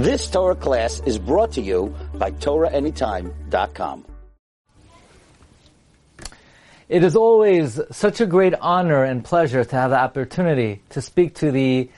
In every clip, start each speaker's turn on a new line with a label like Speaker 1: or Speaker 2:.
Speaker 1: This Torah class is brought to you by TorahAnytime.com.
Speaker 2: It is always such a great honor and pleasure to have the opportunity to speak to the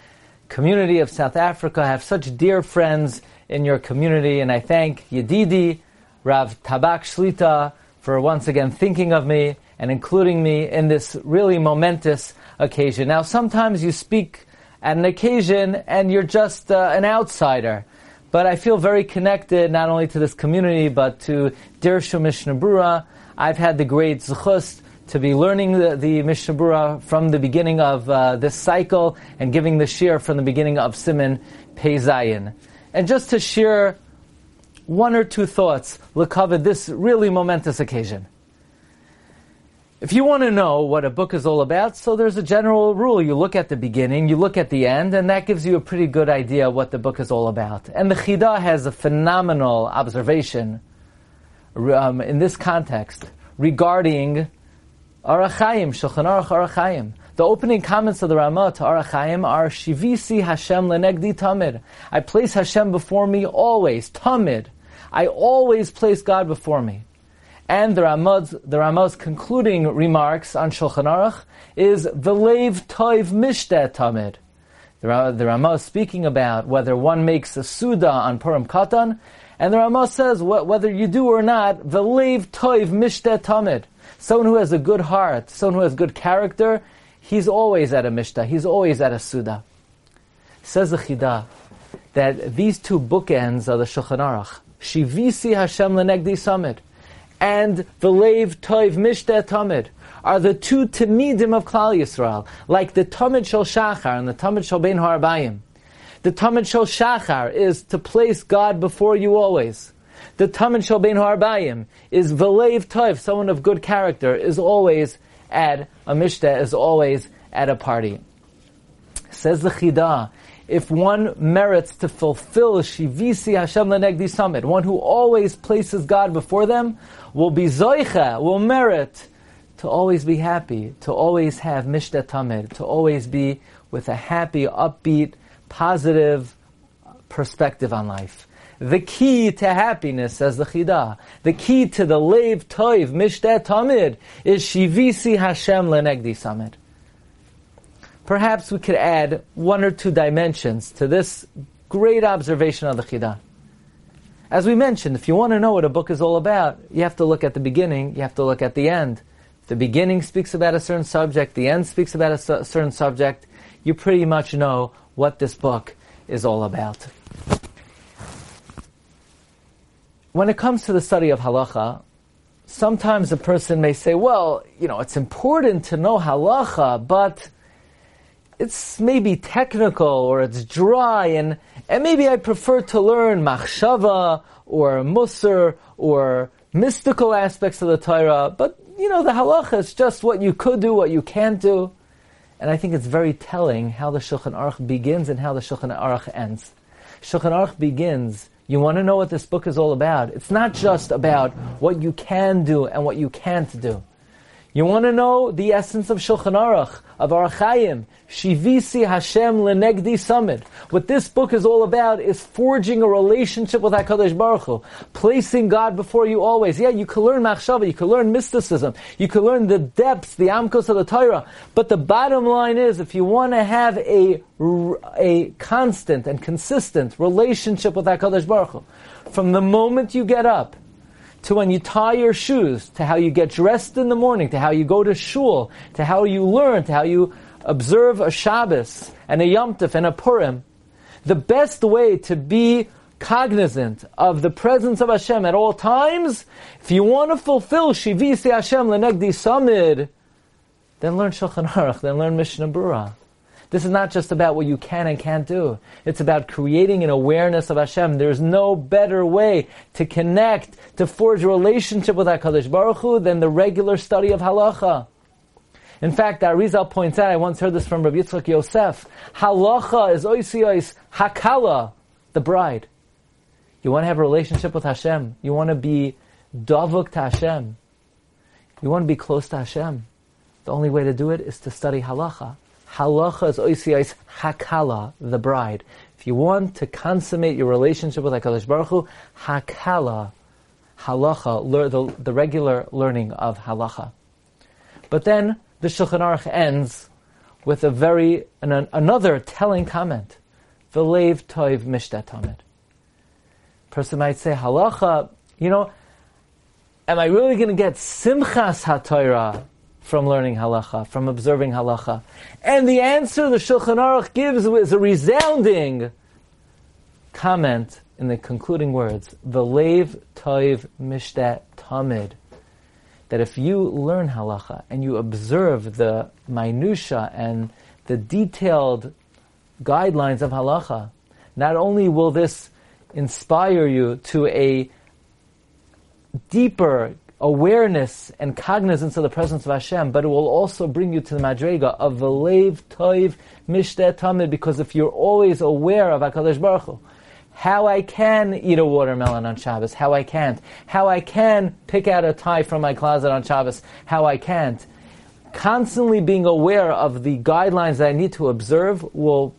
Speaker 2: community of South Africa. I have such dear friends in your community, and I thank Yedidi, Rav Tabak Shlita, for once again thinking of me and including me in this really momentous occasion. Now, sometimes you speak at an occasion and you're just uh, an outsider. But I feel very connected not only to this community, but to Dirshu Mishnah Brura. I've had the great zechus to be learning the, the Mishnah Brura from the beginning of uh, this cycle and giving the shiur from the beginning of Siman Pei Zayin. And just to share one or two thoughts, cover this really momentous occasion. If you want to know what a book is all about, so there's a general rule. You look at the beginning, you look at the end, and that gives you a pretty good idea what the book is all about. And the Chida has a phenomenal observation um, in this context regarding Orach Chaim, Shulchan Aruch Orach Chaim. The opening comments of the Ramah to Orach Chaim are Shivisi Hashem lenegdi tamid. I place Hashem before me always, tamid. I always place God before me. And the Ramah's, the Ramah's concluding remarks on Shulchan Aruch is the Velev Toiv Mishtet Tamid. The, the Ramah speaking about whether one makes a Suda on Purim Katan, and the Ramah says whether you do or not, the Velev Toiv Mishtet Tamid. Someone who has a good heart, someone who has good character, he's always at a Mishta, he's always at a Suda. Says the Chida that these two bookends of the Shulchan Aruch, Shivisi Hashem Lenegdi Samid, and Velev Toiv Mishte Tamid are the two Tamidim of Klal Yisrael, like the Tamid Shel Shachar and the Tamid Shel Ben Harbayim. The Tamid Shel Shachar is to place God before you always. The Tamid Shel Ben Harbayim is Velev Toiv, someone of good character, is always at a Mishte, is always at a party. Says the Chidah, if one merits to fulfill Shivisi Hashem Lenegdi Summit, one who always places God before them, will be Zoicha, will merit to always be happy, to always have Mishta Tamid, to always be with a happy, upbeat, positive perspective on life. The key to happiness, says the Chidah, the key to the Lev Toiv Mishta Tamid is Shivisi Hashem Lenegdi Summit perhaps we could add one or two dimensions to this great observation of the Chidah. As we mentioned, if you want to know what a book is all about, you have to look at the beginning, you have to look at the end. If the beginning speaks about a certain subject, the end speaks about a certain subject, you pretty much know what this book is all about. When it comes to the study of halacha, sometimes a person may say, well, you know, it's important to know halacha, but it's maybe technical or it's dry and, and maybe I prefer to learn machshava or mussar or mystical aspects of the Torah, but you know, the halacha is just what you could do, what you can't do. And I think it's very telling how the Shulchan Aruch begins and how the Shulchan Aruch ends. Shulchan Aruch begins, you want to know what this book is all about. It's not just about what you can do and what you can't do. You want to know the essence of Shulchan Aruch, of Orach Chaim, Shivisi Hashem Lenegdi Summit. What this book is all about is forging a relationship with HaKadosh Baruch Hu, placing God before you always. Yeah, you can learn Machshava, you can learn mysticism, you can learn the depths, the Amkos of the Torah, but the bottom line is, if you want to have a, a constant and consistent relationship with HaKadosh Baruch Hu, from the moment you get up, to when you tie your shoes, to how you get dressed in the morning, to how you go to shul, to how you learn, to how you observe a Shabbos and a Yom Tov and a Purim. The best way to be cognizant of the presence of Hashem at all times, if you want to fulfill Shivisi Hashem Lenegdi Samid, then learn Shulchan Aruch, then learn Mishnah Brura. This is not just about what you can and can't do. It's about creating an awareness of Hashem. There's no better way to connect, to forge a relationship with HaKadosh Baruch Hu than the regular study of halacha. In fact, Arizal points out, I once heard this from Rabbi Yitzchak Yosef, halacha is oisiyos hakala, the bride. You want to have a relationship with Hashem. You want to be davuk to Hashem. You want to be close to Hashem. The only way to do it is to study halacha. Halacha is oisiyos hakala, the bride. If you want to consummate your relationship with HaKadosh Baruch Hu, hakala, halacha, the, the regular learning of halacha. But then the Shulchan Aruch ends with a very an, another telling comment. V'lev toiv mishtat tamid. Person might say halacha. You know, am I really going to get simchas haTorah from learning halacha, from observing halacha? And the answer the Shulchan Aruch gives is a resounding comment in the concluding words, V'lev toiv mishtat tamid that if you learn halacha and you observe the minutia and the detailed guidelines of halacha, not only will this inspire you to a deeper awareness and cognizance of the presence of Hashem, but it will also bring you to the madrega of velev toiv mishtet tamid, because if you're always aware of Hakadosh Baruch Hu, how I can eat a watermelon on Shabbos, how I can't, how I can pick out a tie from my closet on Shabbos, how I can't. Constantly being aware of the guidelines that I need to observe will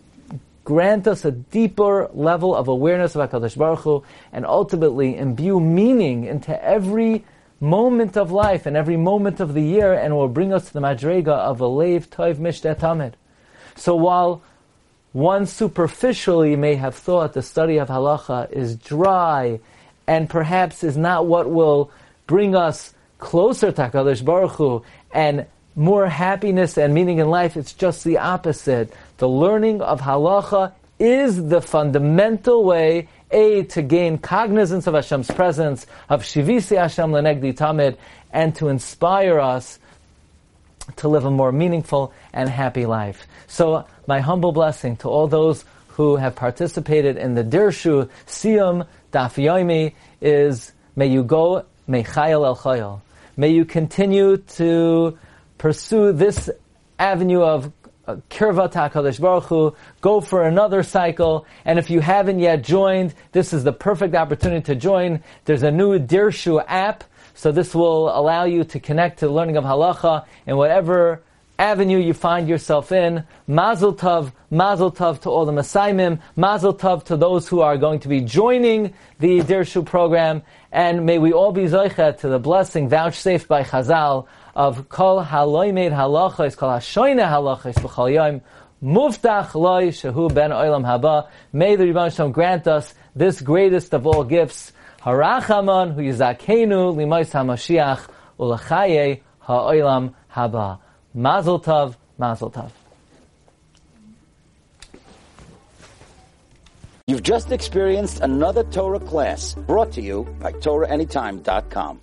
Speaker 2: grant us a deeper level of awareness of HaKadosh Baruch Hu, and ultimately imbue meaning into every moment of life and every moment of the year, and will bring us to the madrega of a leiv toiv mishtet tamid. So while one superficially may have thought the study of halacha is dry and perhaps is not what will bring us closer to HaKadosh Baruch Hu and more happiness and meaning in life. It's just the opposite. The learning of halacha is the fundamental way, A, to gain cognizance of Hashem's presence, of Shivisi Hashem Lenegdi Tamid, and to inspire us to live a more meaningful and happy life. So, my humble blessing to all those who have participated in the Dirshu Siyum Daf Yomi is may you go Mechayel El Chayel. May you continue to pursue this avenue of Kirvat HaKadosh Baruch Hu, go for another cycle, and if you haven't yet joined, this is the perfect opportunity to join. There's a new Dirshu app so this will allow you to connect to the learning of halacha in whatever avenue you find yourself in. Mazel tov, mazel tov to all the Masaimim, mazel tov to those who are going to be joining the Dirshu program, and may we all be zoicha to the blessing vouchsafed by Chazal of kol haloimed halachos, kol hashoine halachos b'chol yom, muftach loy shehu ben olam haba. May the Rebbe grant us this greatest of all gifts, Harachaman hu yizakenu limais hamashiach ulachaye ha'olam haba. Mazel tov, mazel tov.
Speaker 1: You've just experienced another Torah class brought to you by TorahAnytime.com.